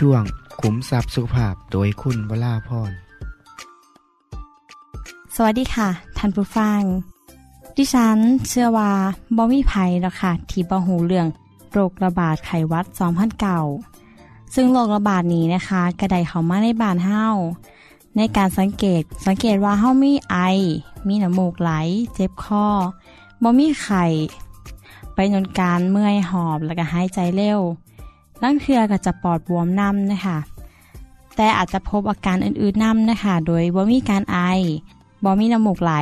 ช่วงขุมทรัพย์สุขภาพโดยคุณวราพรสวัสดีค่ะ ท่านผู้ฟัง ดิฉันเชื่อว่าบ่มีภัยหรอกค่ะ ที่บ่หูเรื่องโรคระบาดไข้หวัด2009ซึ่งโรคระบาดนี้นะคะ กระไดเขามาในบ้านเฮาในการสังเกตสังเกตว่าเฮามีไอ มีน้ำมูกไหล เจ็บคอบ่มีไข้ไปจนการเมื่อยหอบแล้วก็หายใจเร็ว ลังเทือก็จะปอดบวมน้ำนะคะ แต่อาจจะพบอาการอื่นๆน้ำนะคะ โดยบ่มีการไอบ่มีน้ำมูกไหล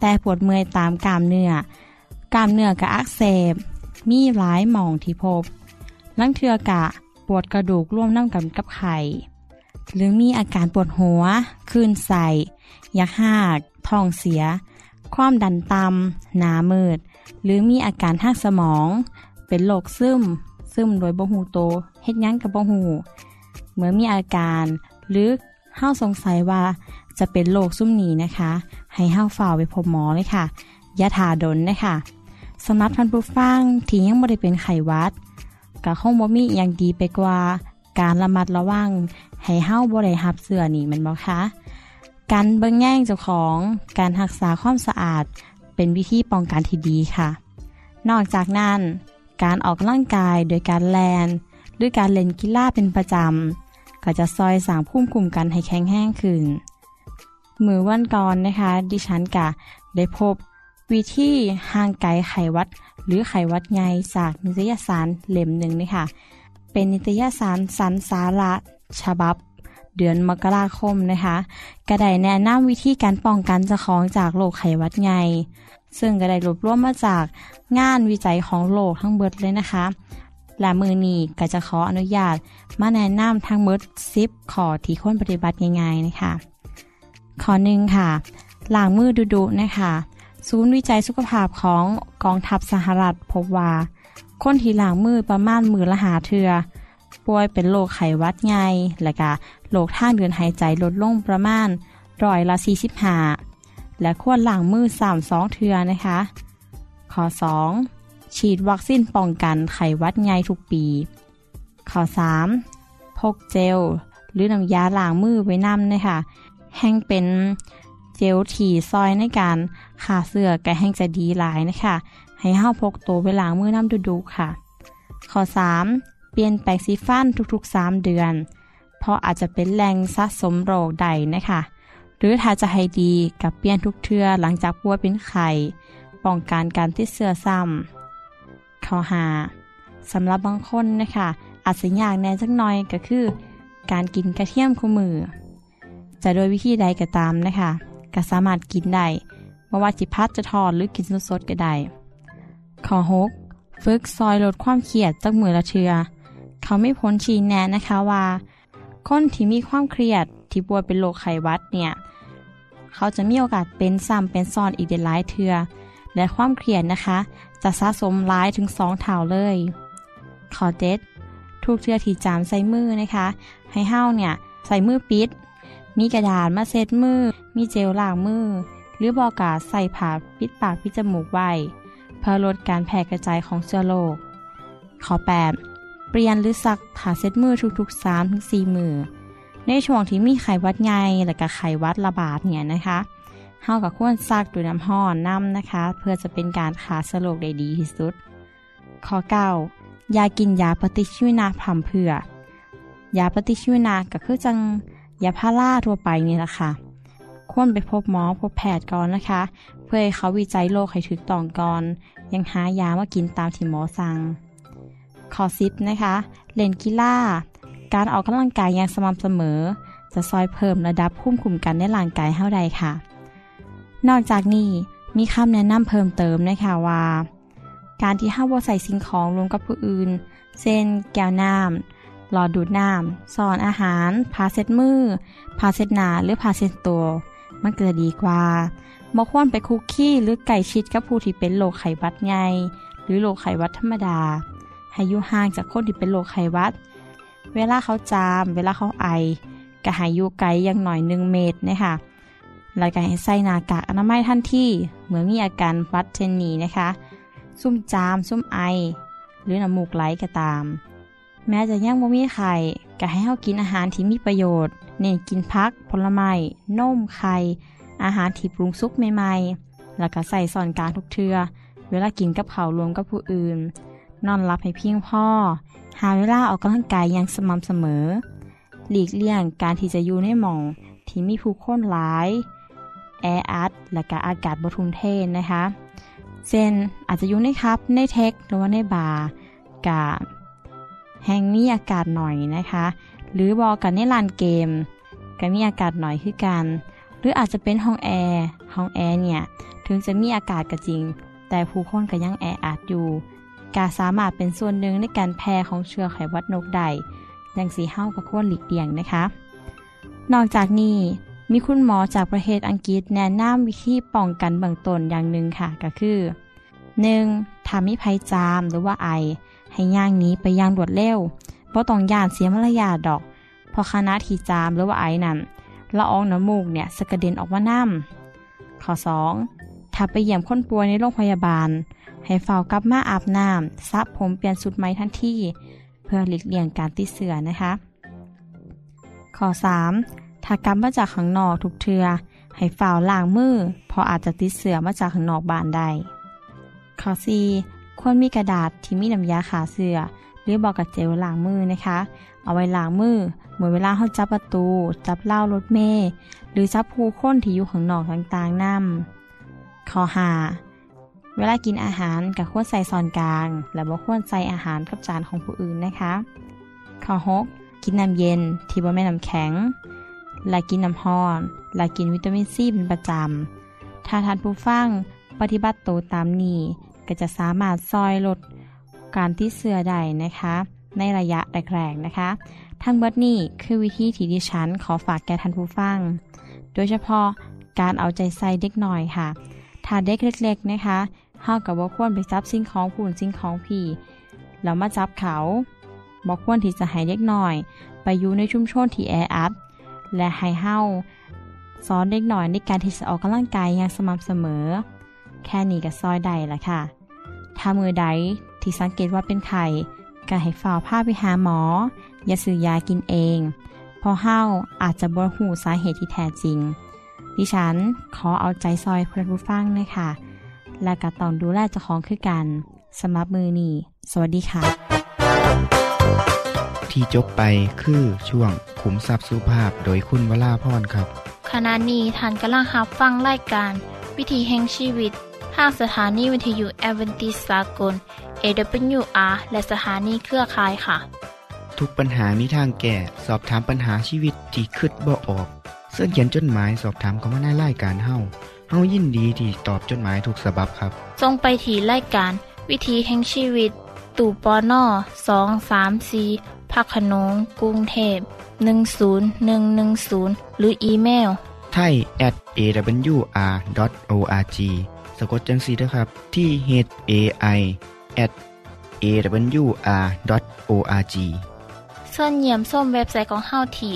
แต่ปวดเมื่อยตามกล้ามเนื้อกล้ามเนื้อกะอักเสบ มีหลายหมองที่พบลังเทือกะปวดกระดูกร่วมน้ำกันกับไข่หรือมีอาการปวดหัวคลื่นใส่ยักหากท้องเสีย ความดันต่ำหนามืด หรือมีอาการทางสมอง เป็นโรคซึม ซึมโดยบ่หูโตเฮ็ดยั้งกับบ่หูเมื่อมีอาการ หรือเฮาสงสัยว่าจะเป็นโรคซุ่มหนีนะคะ ให้เฮาฝ่าไปพบหมอเลยค่ะอยาถาดนนะคะสำหรับท่านผู้ฟังที่ยังบ่ได้เป็นไขวัดก็คงบ่มีอย่างดีไปกว่า การระมัดระวังให้เฮาบ่ได้รับเสื้อนี่มันบ่คะการเบิ่งแย่งเจ้าของการรักษาความสะอาด เป็นวิธีป้องกันที่ดีค่ะ นอกจากนั้น การออกกำลังกายโดยการแลนหรือการเล่นกีฬาเป็นประจำ ก็จะซอยสางภูมิคุ้มกันให้แข็งแรงขึ้น มือวันก่อนนะคะ ดิฉันกะได้พบวิธีห่างไกลไขวัด หรือไขวัดไงจากนิตยสารเล่มหนึ่งนะคะเป็นนิตยสารสันสาระฉบับ เดือนมกราคมนะคะ กระไดแนะนำวิธีการป้องกันเจ้าของจากโรคไขวัดไง ซึ่งกระได้รวบรวมมาจากงานวิจัยของโลกทั้งเบิดเลยนะคะ และมือนี้ก็จะขออนุญาตมาแนะนำทั้งหมดซิปขอที่ควรปฏิบัติง่ายๆนะคะข้อหนึ่งค่ะล้างมือดุๆนะคะศูนย์วิจัยสุขภาพของกองทัพสหรัฐพบว่า คนที่ล้างมือประมาณมือละหาเทือ ป่วยเป็นโรคไขวัดใหญ่และก็โรคทางเดินหายใจลดลงประมาณร้อยละ45 และควรล้างมือสามสองเทือนะคะ ข้อ 2. ฉีดวัคซีนป้องกันไข้หวัดใหญ่ทุกปี ข้อ 3. พกเจล หรือน้ำยาล้างมือไว้นำนะคะแห้งเป็นเจลถี่ซอยในการขาเสื้อแกแห้งจะดีหลายนะคะ ให้ห้าพกตัวไปล้างมือน้ำดุๆค่ะ ข้อ 3. เปลี่ยนแปรงสีฟันทุกๆ 3 เดือน เพราะอาจจะเป็นแหล่งสะสมโรคใดนะคะ หรือถ้าจะให้ดีกับเปลี่ยนทุกเทือหลังจากป่วยเป็นไข้ป้องกันการติดเสื้อซ้ำข้อหาสำหรับบางคนนะคะอาจจะยากแน่จักหน่อยก็คือ การกินกระเทียมคู่มือ จะโดยวิธีใดก็ตามนะคะก็สามารถกินได้ไม่ว่าจิพัดจะทอดหรือกินสดๆก็ได้ข้อหกฝึกซอยลดความเครียดจากมือละเทือ เขาไม่พ้นชี้แนะนะคะว่า คนที่มีความเครียดที่ป่วยเป็นโรคไขวัดเนี่ย เขาจะมีโอกาสเป็นซ้ำเป็นซ้อนอีกเดหลายเทือและความเครียดนะคะ จะสะสมร้ายถึงสองเท่าเลยขอเด็ดทุกเทือที่จามใส่มือนะคะ ให้เห้าเนี่ยใส่มือปิด มีกระดาษมาเซ็ตมือ มีเจลล้างมือ หรือบอกาใส่ผ้าปิดปากปิดจมูกไว้เพื่อลดการแพร่กระจายของเชื้อโรคขอ8เปลี่ยนหรือซักผ้าเซ็ตมือทุกๆ3ถึง4มือ ในช่วงที่มีไข้วัดใหญ่และก็ไข้วัดระบาดเนี่ยนะคะเฮากับควรซักด้วยน้ำห้อนน้ำนะคะ เพื่อจะเป็นการฆ่าเชื้อโรคได้ดีที่สุด ข้อ9ยากินยาปฏิชีวนะพร่ำเพื่อยาปฏิชีวนะก็คือจังยาพาราทั่วไปนี่แหละค่ะควรไปพบหมอพบแพทย์ก่อนนะคะ เพื่อให้เขาวิจัยโรคให้ถูกต้องก่อน ยังหายามากินตามที่หมอสั่งข้อ10นะคะ เล่นกีฬา การออกกำลังกายอย่างสม่ำเสมอ จะซอยเพิ่มระดับภูมิคุ้มกันในร่างกายเท่าใดค่ะ นอกจากนี้มีคำแนะนำเพิ่มเติมนะคะว่า การที่ห้าวใส่สิ่งของรวมกับผู้อื่น เช่นแก้วน้ำหลอดดูดน้ำช้อนอาหารผ้าเช็ดมือผ้าเช็ดหน้าหรือผ้าเช็ดตัว มันก็จะดีกว่าบ่ควรไปคลุกคลีหรือใกล้ชิดกับผู้ที่เป็นโรคไข้หวัดใหญ่หรือโรคไข้หวัดธรรมดาให้อยู่ห่างจากคนที่เป็นโรคไข้หวัด เวลาเขาจาม เวลาเขาไอก็ให้อยู่ไกลอย่างน้อยหนึ่งเมตรนะคะแล้วก็ให้ใส่หน้ากากอนามัยทันทีเมื่อมีอาการหวัดเช่นนี้นะคะ ซุ่มจาม ซุ่มไอ หรือน้ำมูกไหลก็ตาม แม้จะยังบ่มีไข่ก็ให้เฮากินอาหารที่มีประโยชน์ เน้นกินพัก ผลไม้นมไข่ อาหารที่ปรุงสุกใหม่ๆ แล้วก็ใส่สอนกาทุกเทือ เวลากินกับเขารวมกับผู้อื่น นอนรับให้เพียงพอ หาเวลาออกกำลังกายอย่างสม่ำเสมอ หลีกเลี่ยงการที่จะอยู่ในหม่องที่มีผู้คนหลาย แออัดและก็อากาศบทุมเทนนะคะเช่นอาจจะอยู่ในครับ ในเทคหรือว่าในบาร์กับแห่งมีอากาศหน่อยนะคะ หรือบอกกันในลานเกมก็มีอากาศหน่อยคือกัน หรืออาจจะเป็นห้องแอร์ห้องแอร์เนี่ย ถึงจะมีอากาศก็จริง แต่ผู้คนก็ยังแออัดอยู่ กาสามารถเป็นส่วนหนึ่งในการแพร่ของเชื้อไขวัดนกได้ยังสีเห้ากับควหลีกเลี่ยงนะคะ นอกจากนี้มีคุณหมอจากประเทศอังกฤษแนะนำวิธีป้องกันเบื้องต้นอย่างหนึ่งค่ะก็คือ 1. ถ้ามีภัยจามหรือว่าไอ ให้ย่างนี้ไปย่างรวดเร็วเพราะต้องย่านเสียมารยาดอกพราะคณะที่จามหรือว่าไอนั้นละอองน้ำมูกเนี่ยสกระเด็นออกมาน้ำข้อ 2. ถ้าไปเยี่ยมคนป่วยในโรงพยาบาล ให้เฝ้ากลับมาอาบน้ำซับผมเปลี่ยนสุดไหมทันทีเพื่อหลีกเลี่ยงการติดเชื้อนะคะ ข้อ 3. ถ้ากลับมาจากข้างนอกทุกเทือให้เฝ่าล้างมือเพราะอาจจะติดเชื้อมาจากข้างนอกบ้านได้ข้อ 4. ควรมีกระดาษที่มีน้ำยาขาเสือหรือบอกกับเจลล้างมือนะคะ เอาไว้ล้างมือเหมื่อเวลาเขาจับประตู จับเล่ารถเมล์หรือจับผู้คนที่อยู่ข้างนอกต่างๆนั่ข้อ 5. เวลากินอาหารกับควรใส่ซอนกลาง และบ่ควรใส่อาหารกับจานของผู้อื่นนะคะข้อ 6. กินน้ำเย็นที่บ่แม่น้ำแข็ง และกินน้ำห้อน และกินวิตามินซีเป็นประจำ ถ้าทานผู้ฟังปฏิบัติตัวตามนี้ก็จะสามารถซอยลดการที่เสือได้นะคะ ในระยะแรกๆนะคะ ทั้งเบิดนี้คือวิธีที่ดิฉันขอฝากแก่ท่านผู้ฟัง โดยเฉพาะการเอาใจใส่เด็กหน่อยค่ะถ้าเด็กเล็กๆนะคะ เฮากับว่าควรไปจับสิ่งของผู้นสิ่งของพี่แล้วมาจับเขาบอกควรที่จะให้เด็กหน่อย ไปอยู่ในชุมชนที่แออัดและให้เฮาสอนเด็กหน่อยในการที่จะออกกำลังกายอย่างสม่ำเสมอ แค่นี้ก็ซอยได้ละค่ะ ถ้ามือใดที่สังเกตว่าเป็นไข่ก็ให้ฝ่าผ้าไปหาหมอ อย่าซื้อยากินเองพราะเฮาอาจจะบ่หูสาเหตุที่แท้จริง ดิฉันขอเอาใจซอยเพื่อนผู้ฟังเลยค่ะ และก็ต้องดูแลเจ้าของคือกันสำหรับมือนี่สวัสดีค่ะ ที่จบไปคือช่วงขุมทรัพย์สุภาพโดยคุณวราพรครับ ขณะนี้ท่านกำลังรับฟังรายการ วิถีแห่งชีวิตทางสถานีวิทยุแอเวนติสากล AWR และสถานีเครือข่ายค่ะ ทุกปัญหามีทางแก้สอบถามปัญหาชีวิตที่คืดบ่ออก เสื้อเขียนจดหมายสอบถามเขามาในรายการเฮา เฮายินดีที่ตอบจดหมายถูกสาบบครับ ทรงไปถีรายการ วิถีแห่งชีวิต ตู่ปอน่อสองสามสีพักขนงกรุงเทพ10110 หรืออีเมลไทย at awr.org สะกดจังสีนะครับ ที่ h a i at awr.org ส่วนเยี่ยมส้มเว็บไซต์ของเฮาที่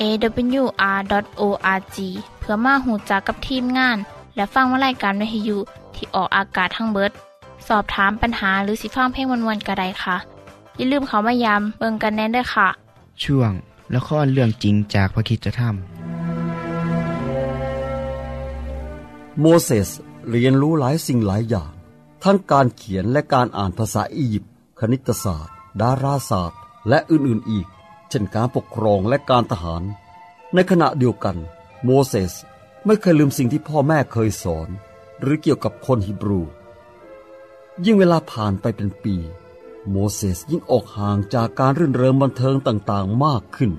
awr.org เพื่อมาหูจักกับทีมงาน และฟังวารายการวิทยุที่ออกอากาศทั้งเบิด สอบถามปัญหาหรือสิฟังเพลงวนๆกระไดค่ะ อย่าลืมเขามายามเบิงกันแน่นด้วยค่ะ ช่วงละครเรื่องจริงจากพระคริสตธรรม โมเสสเรียนรู้หลายสิ่งหลายอย่าง ทั้งการเขียนและการอ่านภาษาอียิปต์คณิตศาสตร์ ดาราศาสตร์ และอื่นๆอีก เช่นการปกครองและการทหาร ในขณะเดียวกัน โมเสสไม่เคยลืมสิ่งที่พ่อแม่เคยสอน หรือเกี่ยวกับคนฮิบรู ยิ่งเวลาผ่านไปเป็นปี โมเสสยิ่งออกห่างจากการรื่นเริงบันเทิงต่างๆมากขึ้น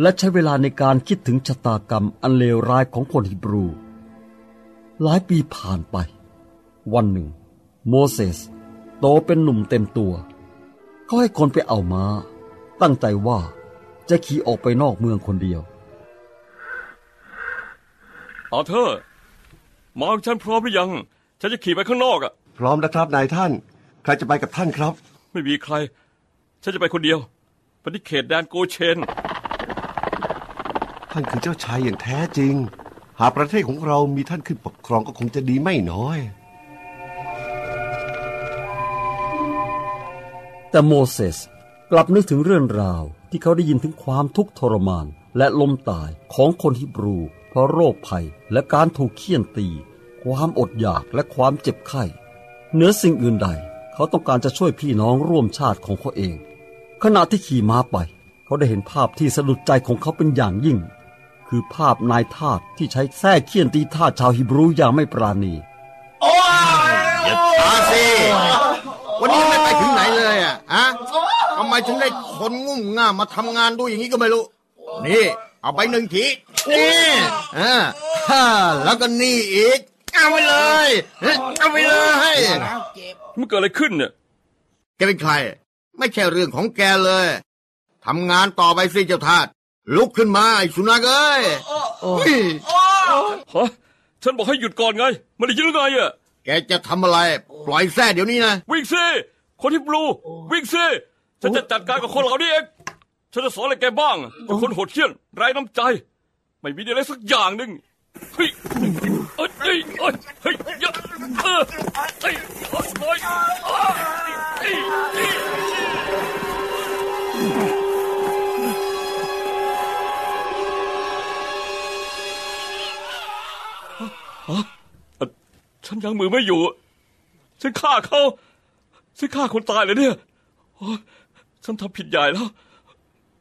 และใช้เวลาในการคิดถึงชะตากรรมอันเลวร้ายของคนฮิบรู หลายปีผ่านไป วันหนึ่ง โมเสสโตเป็นหนุ่มเต็มตัว เขาให้คนไปเอามา้า ตั้งใจว่าจะขี่ออกไปนอกเมืองคนเดียวเอาเธอมาของฉันพร้อมหรือยัง ฉันจะขี่ไปข้างนอกอะพร้อมนะครับนายท่าน ใครจะไปกับท่านครับ ไม่มีใคร ฉันจะไปคนเดียวไปที่เขตแดนโกเชน ท่านคือเจ้าชายอย่างแท้จริง หากประเทศของเรามีท่านขึ้นปกครองก็คงจะดีไม่น้อย แต่โมเสส กลับนึกถึงเรื่องราวที่เขาได้ยินถึงความทุกข์ทรมาน และล้มตายของคนฮิบรู เพราะโรคภัยและการถูกเคี่ยนตี ความอดอยากและความเจ็บไข้เหนือสิ่งอื่นใด เขาต้องการจะช่วยพี่น้องร่วมชาติของเขาเอง ขณะที่ขี่ม้าไป เขาได้เห็นภาพที่สะดุดใจของเขาเป็นอย่างยิ่ง คือภาพนายทาสที่ใช้แส้เคี่ยนตีทาสชาวฮิบรูอย่างไม่ปราณีโอย่าช้าสิ วันนี้ไม่ไปถึงไหนเลยอะฮะทำไมถึงได้คนงุ่มง่ามมาทำงานด้วยอย่างนี้ก็ไม่รู้ นี่ เอาไปหนึ่งที นี่อ่าฮ่าแล้วก็นี่อีก เอาไปเลยเฮ้ยเอาไปเลยมันเกิดอะไรขึ้นเนี่ยแกเป็นใคร ไม่ใช่เรื่องของแกเลยทำงานต่อไปสิเจ้าทาสลุกขึ้นมาไอ้สุนัขเอ้ยเฮ้ยฮะฉันบอกให้หยุดก่อนไงไม่ได้ยินหรือไงอะแกจะทำอะไร ปล่อยแท้เดี๋ยวนี้นะ วิ่งสิคนที่บลู วิ่งสิ ฉันจะจัดการกับคนเหล่านี้เอง ฉันจะสอนอะไรแกบ้างเป็นคนโหดเหี้ยมไร้น้ำใจ ไม่มีอะไรสักอย่างหนึ่งเฮ้ยเอ้ยเอ้ยเอ้ยเฮ้ยเยอะเออเฮ้ยเฮ้ยเฮ้ยอ้าเอ้ยเอ้ยเอ่อฉันยังมือไม่อยู่ ฉันฆ่าเขา ฉันฆ่าคนตายเลยเนี่ยโอ๊ย ฉันทำผิดใหญ่แล้ว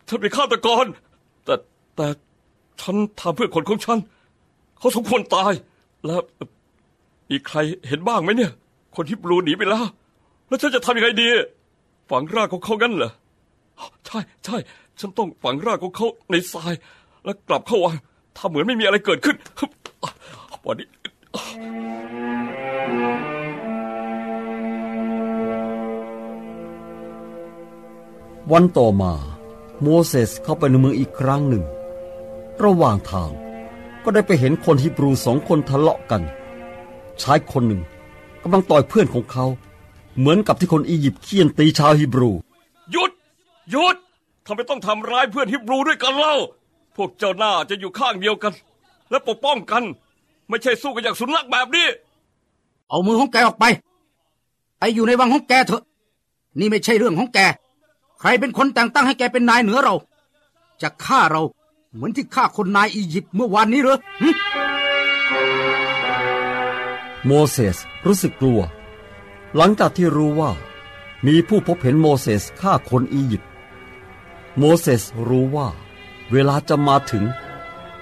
ฉันเป็นฆาตกร แต่แต่ฉันทำเพื่อคนของฉัน เขาสมควรตาย แล้วมีใครเห็นบ้างไหมเนี่ย คนที่บลูหนีไปแล้ว แล้วฉันจะทำยังไงดี ฝังร่างของเขางั้นเหรอ ใช่ใช่ ฉันต้องฝังร่างของเขาในทราย แล้วกลับเข้าวังทำเหมือนไม่มีอะไรเกิดขึ้นวันนี้ วันต่อมา โมเสสเข้าไปในเมืองอีกครั้งหนึ่ง ระหว่างทางก็ได้ไปเห็นคนฮิบรูสองคนทะเลาะกัน ชายคนหนึ่งกำลังต่อยเพื่อนของเขา เหมือนกับที่คนอียิปต์เคี่ยนตีชาวฮิบรู หยุด หยุดทำไมต้องทำร้ายเพื่อนฮิบรูด้วยกันเล่า พวกเจ้าหน้าจะอยู่ข้างเดียวกัน และปกป้องกัน ไม่ใช่สู้กันอย่างสุนัขแบบนี้ เอามือของแกออกไป ไปอยู่ในวังของแกเถอะ นี่ไม่ใช่เรื่องของแกใค รเป็นคนแต่งตั้งให้แกเป็นนายเหนือเรา จะฆ่าเราเหมือนที่ฆ่าคนนายอียิปต์เมื่อวานนี้เหรอโมเสสรู้สึกกลัว หลังจากที่รู้ว่า มีผู้พบเห็นโมเสสฆ่าคนอียิปต์โมเสสรู้ว่า เวลาจะมาถึง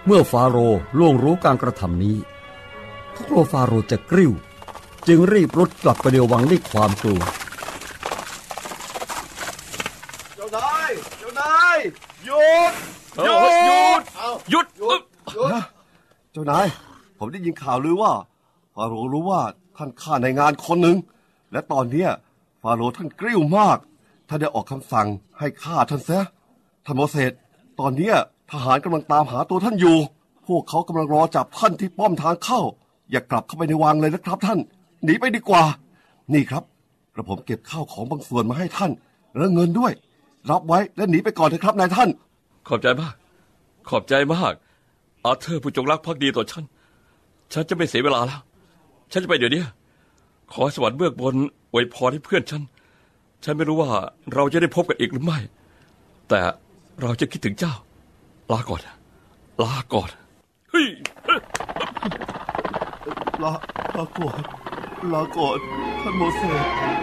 เมื่อฟาโรห์ล่วงรู้การกระทำนี้เขากลัวฟาโรห์จะกริ้ว จึงรีบรุดกลับไปเดียววังด้วยความกลัว จ้านายเจ้านายหยุดเออหยุดหยุดอึ๊บเจ้านาย ผมได้ยินข่าวลือว่าฟาโรห์รู้ว่าท่านฆ่าในงานคนหนึ่งและตอนเนี้ยฟาโรห์ท่านกริ้วมากท่านได้ออกคำสั่งให้ฆ่าท่านเสียท่านโมเสสตอนเนี้ยทหารกำลังตามหาตัวท่านอยู่ พวกเขากำลังรอจับท่านที่ป้อมทางเข้า อย่ากลับเข้าไปในวังเลยนะครับท่าน หนีไปดีกว่า นี่ครับกระผมเก็บข้าวของบางส่วนมาให้ท่าน และเงินด้วย รับไว้และหนีไปก่อนเถอะครับนายท่าน ขอบใจมาก ขอบใจมาก อาเธอร์ผู้จงรักภักดีต่อฉัน ฉันจะไม่เสียเวลาแล้ว ฉันจะไปเดี๋ยวนี้ ขอให้สวรรค์เบื้องบนอวยพรให้เพื่อนฉัน ฉันไม่รู้ว่าเราจะได้พบกันอีกหรือไม่ แต่เราจะคิดถึงเจ้า ลาก่อน ลาก่อน เฮ้ย ลา ลาก่อน ลาก่อน ท่านโมเสส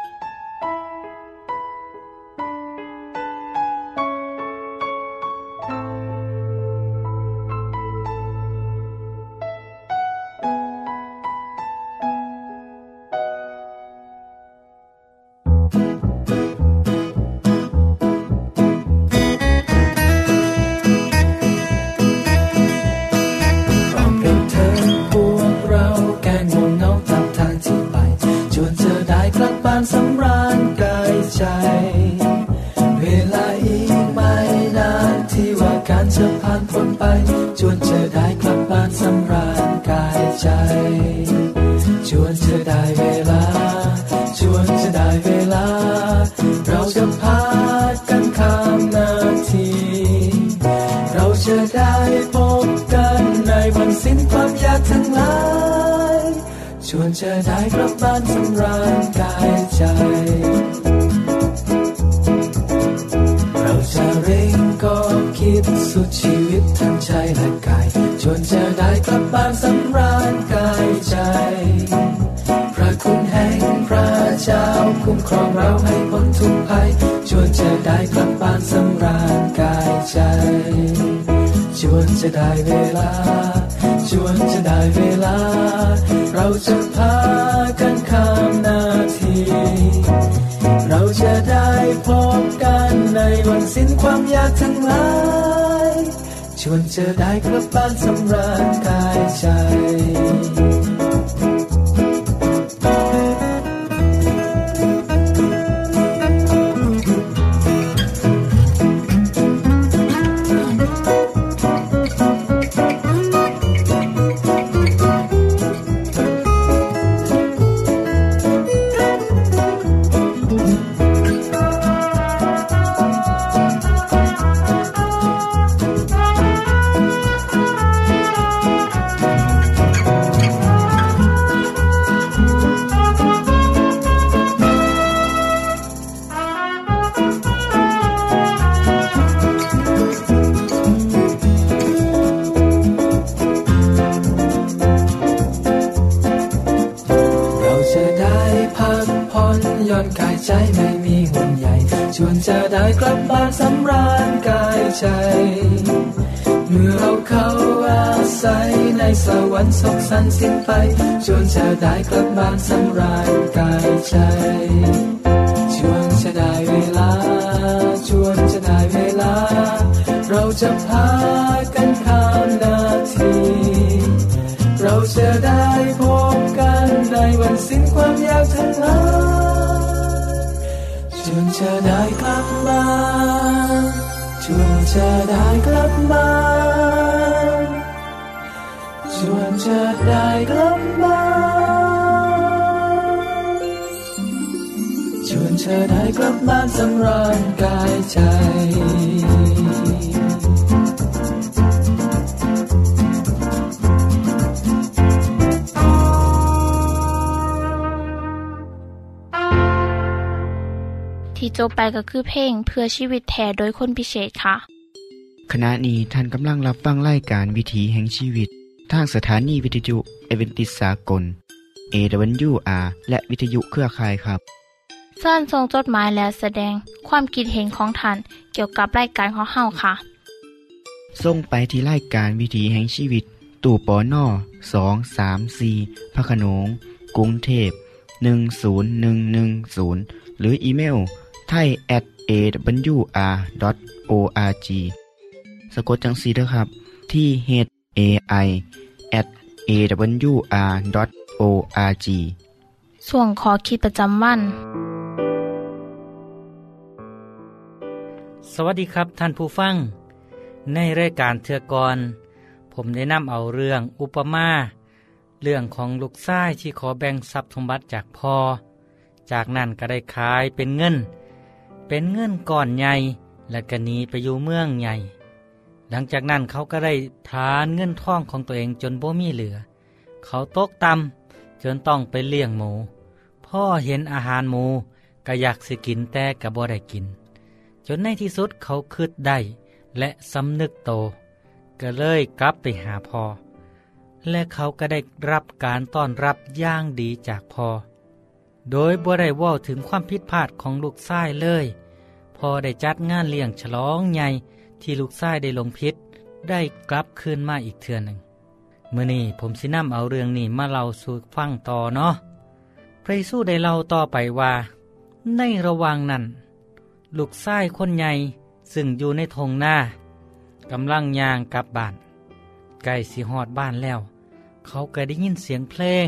านสำราญกายใจ เวลาอีกไม่นานที่ว่าการจะผ่านพ้นไปชวนเธอได้กลับบ้านสำราญกายใจชวนเธอได้เวลาชวนเธอได้เวลา เราจะพากันข้ามนาที เราจะได้พบกันในวันสิ้นความอยากทั้งหลายชวนจะได้กลับบ้านสำราญกาย ใจ เราจะเร่งก็คิดสุดชีวิตทั้งใจและกาย ชวนจะได้กลับบ้านสำราญกายใจ พระคุณแห่งพระเจ้าคุ้มครองเราให้พ้นทุกภัย ชวนจะได้กลับบ้านสำราญกายใจ ชวนจะได้เวลาชวนจะได้เวลา เราจะพากันข้ามนาทีเรา วันสิ้นความอยากทั้งหลาย ชวนเจอได้กลับบ้านสำราญกายใจ ใจ เมื่อเราเข้าอาศัยในสวรรค์สุขสันต์สิ้นไปชวนจะได้กลับบ้านสำราญกายใจ ชวนจะได้เวลา ชวนจะได้เวลา เราจะพากันข้ามนาที เราจะได้พบกันในวันสิ้นความยากทั้งหลายชวนจะได้กลับบ้าน จะได้กลับบ้านชวนจะได้กลับบ้านชวนเธอได้กลับบ้านสำราญกายใจที่จบไปก็คือเพลงเพื่อชีวิตแทนโดยคนพิเศษค่ะ ขณะนี้ท่านกำลังรับฟังรายการวิถีแห่งชีวิต ทางสถานีวิทยุเอเวนติสากล AWR และวิทยุเครือข่ายครับเชิญส่งจดหมายและแสดงความคิดเห็นของท่านเกี่ยวกับรายการของเฮาค่ะ ส่งไปที่รายการวิถีแห่งชีวิต ตู่ปอน่อสองสามสี่พระโขนงกรุงเทพหนึ่งศูนย์หนึ่งหนึ่งศูนย์หรืออีเมลไทย at awr o r g สะกดจังสีด้วยครับ ที่ h a i at awr.org ส่วนขอคิดประจำวัน สวัสดีครับท่านผู้ฟัง ในรายการเทือกร ผมได้นำเอาเรื่องอุปมา เรื่องของลูกซ้ายที่ขอแบ่งทรัพย์สมบัติจากพอจากนั้นก็ได้ขายเป็นเงิน เป็นเงินก่อนใหญ่และก็หนีไปอยู่เมืองใหญ่ หลังจากนั้นเขาก็ได้ทานเงินท่องของตัวเองจนบ่มีเหลือ เขาตกต่ำจนต้องไปเลี้ยงหมู พ่อเห็นอาหารหมูก็อยากสิกินแต่ก็บ่ได้กิน จนในที่สุดเขาคืดได้ และสำนึกโต ก็เลยกลับไปหาพ่อ และเขาก็ได้รับการต้อนรับอย่างดีจากพ่อ โดยบ่ได้ว่าถึงความผิดพลาดของลูกชายเลย พอได้จัดงานเลี้ยงฉลองใหญ่ ที่ลูกชายได้ลงพิษได้กลับคืนมาอีกเทือนหนึ่งเมื่อนี้ผมสินำเอาเรื่องนี้มาเล่าสู่ฟังต่อเนาะพระเยซูได้เล่าต่อไปว่า ในระหว่างนั้น ลูกชายคนใหญ่ซึ่งอยู่ในทงหน้ากำลังย่างกลับบ้านใกล้สิหอดบ้านแล้ว เขาก็ได้ยินเสียงเพลง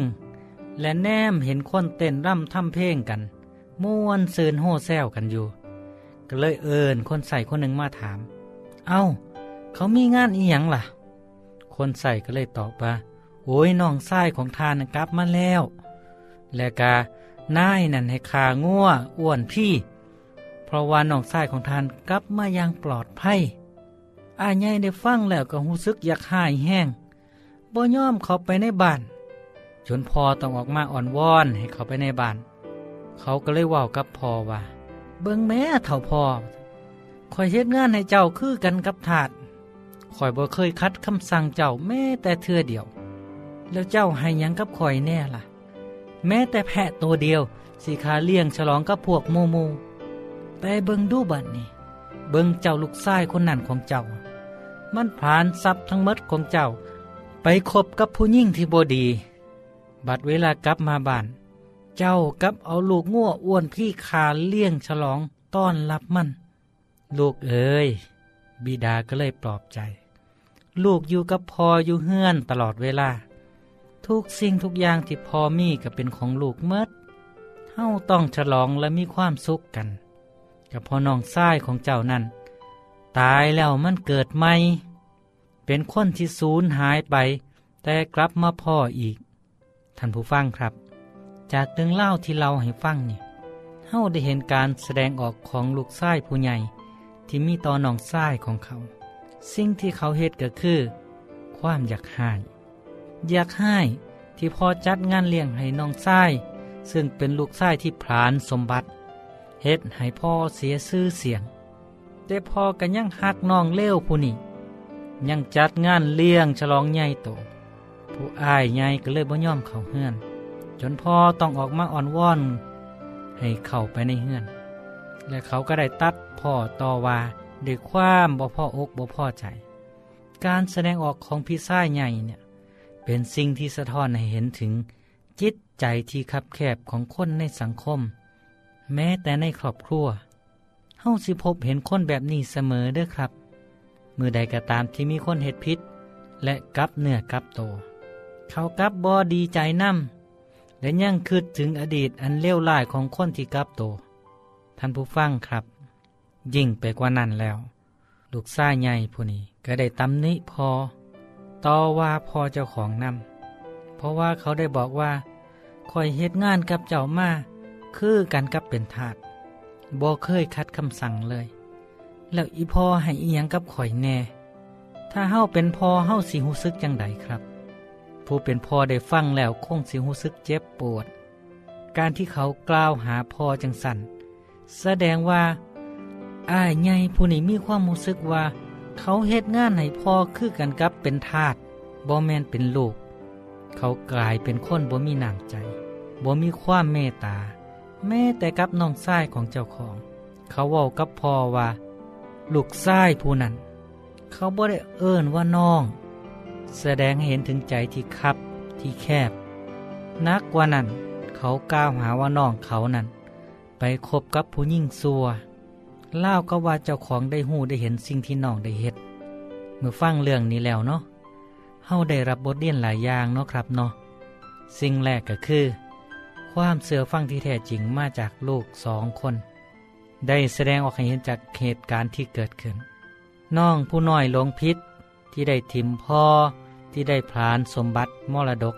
และแนมเห็นคนเต้นร่ำทำเพลงกัน ม่วนซืนโห่แซวกันอยู่ ก็เลยเอิญคนใส่คนหนึ่งมาถาม เอา้า เขามีงานอีหยังล่ะ คนใส่ก็เลยตอบว่าโอ้ยน้องชายของทานกลับมาแล้ว และกานายนั่นให้ขางัวอ้วนพี่ เพราะว่าน้องชายของทานกลับมาอย่างปลอดภัยอาใหญ่ได้ฟังแล้วก็รู้สึกอยากหายแห้งบ่ย่อมเขาไปในบ้านจนพอต้องออกมาอ่อนวอนให้เขาไปในบ้าน เขาก็เลยว่ากับพ่อว่า เบิ่งแม่เถ่าพ่อ คอยเฮ็ดงานให้เจ้าคือกันกับถาดคอยบ่เคยคัดคำสั่งเจ้าแม้แต่เทื่อเดียว แล้วเจ้าให้ยังกับคอยแน่ล่ะ แม้แต่แพะตัวเดียวสีขาเลี้ยงฉลองกับพวกโมโม แต่เบิงดูบัดนี่เบิงเจ้าลูกชายคนนั้นของเจ้า มันผ่านทรัพย์ทั้งหมดของเจ้า ไปคบกับผู้หญิงที่บดี บัดเวลากลับมาบ้าน เจ้ากับเอาลูกง่วอ้วนพี่ขาเลี้ยงฉลองต้อนรับมัน ลูกเอ๋ยบิดาก็เลยปลอบใจ ลูกอยู่กับพออยู่เฮือนตลอดเวลา ทุกสิ่งทุกอย่างที่พอมีก็เป็นของลูกเมดเฮาต้องฉลองและมีความสุขกัน กับพอน้องชายของเจ้านั้นตายแล้วมันเกิดใหม่ เป็นคนที่สูญหายไป แต่กลับมาพ่ออีก ท่านผู้ฟังครับ จากเรื่องเล่าที่เราให้ฟังนี่เฮาได้เห็นการแสดงออกของลูกชายผู้ใหญ่ ที่มีต่อน้องชายของเขา สิ่งที่เขาเฮ็ดก็คือ ความอยากหาย อยากให้ที่พอจัดงานเลี้ยงให้น้องชายซึ่งเป็นลูกชายที่ผลานสมบัติเฮ็ดให้พ่อเสียชื่อเสียง แต่พ่อก็ยังหักน้องเลี้ยวผู้นี้ยังจัดงานเลี้ยงฉลองใหญ่โต ผู้อายใหญ่ก็เลยบ่ยอมเขาเฮือน จนพ่อต้องออกมาอ่อนวอน ให้เข้าไปในเฮือน และเขาก็ได้ตัดพ่อต่อว่าด้วยความบ่พ่ออกบ่พ่อใจ การแสดงออกของพี่ชายใหญ่เนี่ยเป็นสิ่งที่สะท้อนให้เห็นถึงจิตใจที่คับแคบของคนในสังคม แม้แต่ในครอบครัวเฮาสิพบเห็นคนแบบนี้เสมอเด้อครับ มือใดก็ตามที่มีคนเหตุพิษ และกับเนื้อกับโต เขากับบอดีใจนำและยังคืดถึงอดีตอันเลวร้ายของคนที่กับโต ท่านผู้ฟังครับ ยิ่งไปกว่านั้นแล้ว ลูกซ่ายใหญ่ผู้นี้ก็ได้ตำหนิพอต่อว่าพอเจ้าของนำเพราะว่าเขาได้บอกว่าคอยเฮ็ดงานกับเจ้ามาคือกันกับเป็นทาสบ่เคยคัดคำสั่งเลย แล้วอีพอให้อียังกับข่อยแน่ ถ้าเฮ้าเป็นพอเฮ้าสิหูซึกจังใดครับ ผู้เป็นพอได้ฟังแล้วคงสิหูซึกเจ็บปวด การที่เขากล่าวหาพอจังสัน แสดงว่าอ้ายใหญ่ผู้นี้มีความรู้สึกว่า เขาเฮ็ดงานให้พ่อคือกันกับเป็นทาสบ่แมนเป็นลูก เขากลายเป็นคนบ่มีน้ำใจบ่มีความเมตตา แม้แต่กับน้องชายของเจ้าของ เขาเว้ากับพ่อว่า ลูกชายผู้นั้น เขาบ่ได้เอิ้นว่าน้อง แสดงให้เห็นถึงใจที่คับที่แคบ นักกว่านั้น เขากล่าวหาว่าน้องเขานั้น ไปคบกับผู้หญิงซัวเล่าก็ว่าเจ้าของได้หูได้เห็นสิ่งที่น้องได้เฮ็ดมื่อฟังเรื่องนี้แล้วเนาะเฮาได้รับบทเรียนหลายอย่างเนาะครับเนาะสิ่งแรกก็คือ ความเสื่อฟังที่แท้จริงมาจากลูกสองคน ได้แสดงออกให้เห็นจากเหตุการณ์ที่เกิดขึ้น น้องผู้น้อยหลงพิษที่ได้ทิมพ่อที่ได้พลานสมบัติมรดก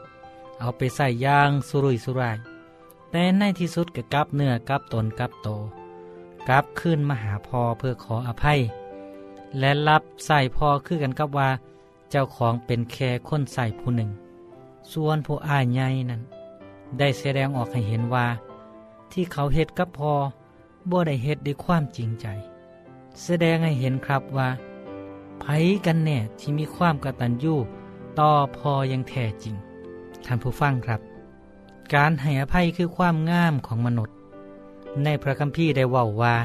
เอาไปใส่ย่างสุรุยสุราย แต่ในที่สุดก็กลับเนื้อกลับตนกลับโตกลับขึ้นมาหาพ่อเพื่อขออภัย และรับใส่พ่อคือกันกับว่า เจ้าของเป็นแค่คนใส่ผู้หนึ่ง ส่วนผู้อ้ายใหญ่นั้น ได้แสดงออกให้เห็นว่า ที่เขาเฮ็ดกับพอบ่ได้เฮ็ดด้วยความจริงใจ แสดงให้เห็นครับว่าไผกันแน่ที่มีความกตัญญูต่อพอยังแท้จริงท่านผู้ฟังครับ การให้อภัยคือความงามของมนุษย์ ในพระคัมภีร์ได้ว่าว่า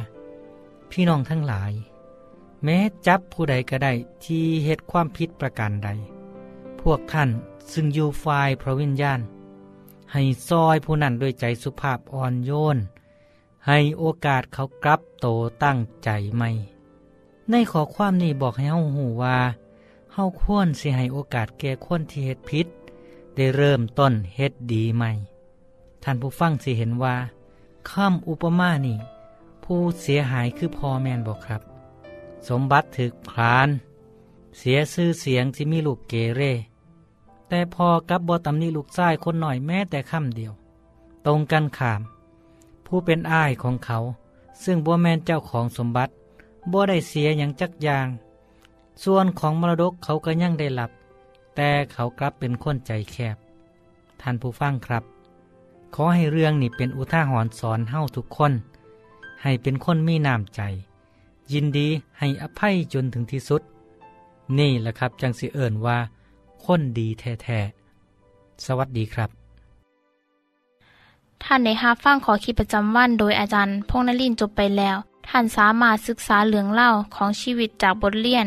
พี่น้องทั้งหลาย แม้จับผู้ใดก็ได้ที่เฮ็ดความผิดประการใด พวกท่านซึ่งอยู่ฝ่ายพระวิญญาณ ให้ซอยผู้นั้นด้วยใจสุภาพอ่อนโยน ให้โอกาสเขากลับโตตั้งใจใหม่ ในขอความนี้บอกให้เฮาหูว่าเฮาควรสิให้โอกาสแก่คนที่เฮ็ดผิด ได้เริ่มต้นเฮ็ดดีใหม่ ท่านผู้ฟังสิเห็นว่าคำอุปมานี่ ผู้เสียหายคือพ่อแมนบอกครับ สมบัติถึกพลาน เสียชื่อเสียงที่มีลูกเกเร แต่พอกับบอตำนี้ลูกชายคนหน่อยแม้แต่คำเดียว ตรงกันขาม ผู้เป็นอ้ายของเขา ซึ่งบัวแมนเจ้าของสมบัติบัวได้เสียอย่างจักอย่าง ส่วนของมรดกเขาก็ยังได้หลับ แต่เขากลับเป็นคนใจแคบ ท่านผู้ฟังครับ ขอให้เรื่องนี้เป็นอุทาหรณ์สอนเฮ้าทุกคน ให้เป็นคนมีน้ำใจ ยินดีให้อภัยจนถึงที่สุด นี่แหละครับจังสิเอิญว่า คนดีแท้ๆ สวัสดีครับ ท่านได้รับฟังขอคิดประจำวันโดยอาจารย์พงนลินจบไปแล้ว ท่านสามารถศึกษาเหลืองเล่าของชีวิตจากบทเรียน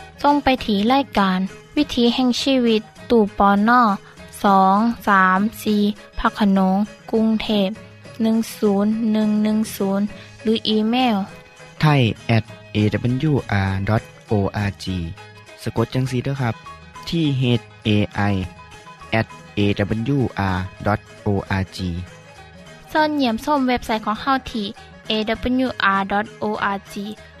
ส่งไปถีรายการ วิถีแห่งชีวิต ตู่ปอนนอสองสามสีพักขนงกรุงเทพ10110 หรืออีเมลไทย at awr.org สะกดจังสีด้วยครับ ที่ h a i at awr.org เสินเหยี่ยมส้มเว็บไซต์ของเฮาที่ awr.org เ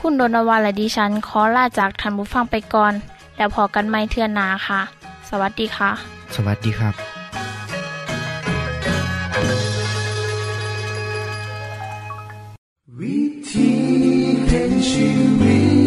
คุณโดนวานและดิฉันขอลาจากทันบุฟังไปก่อน แล้วพอกันไม่เทื่อนาค่ะ สวัสดีค่ะ สวัสดีครับ วิธีแห่งชีวิต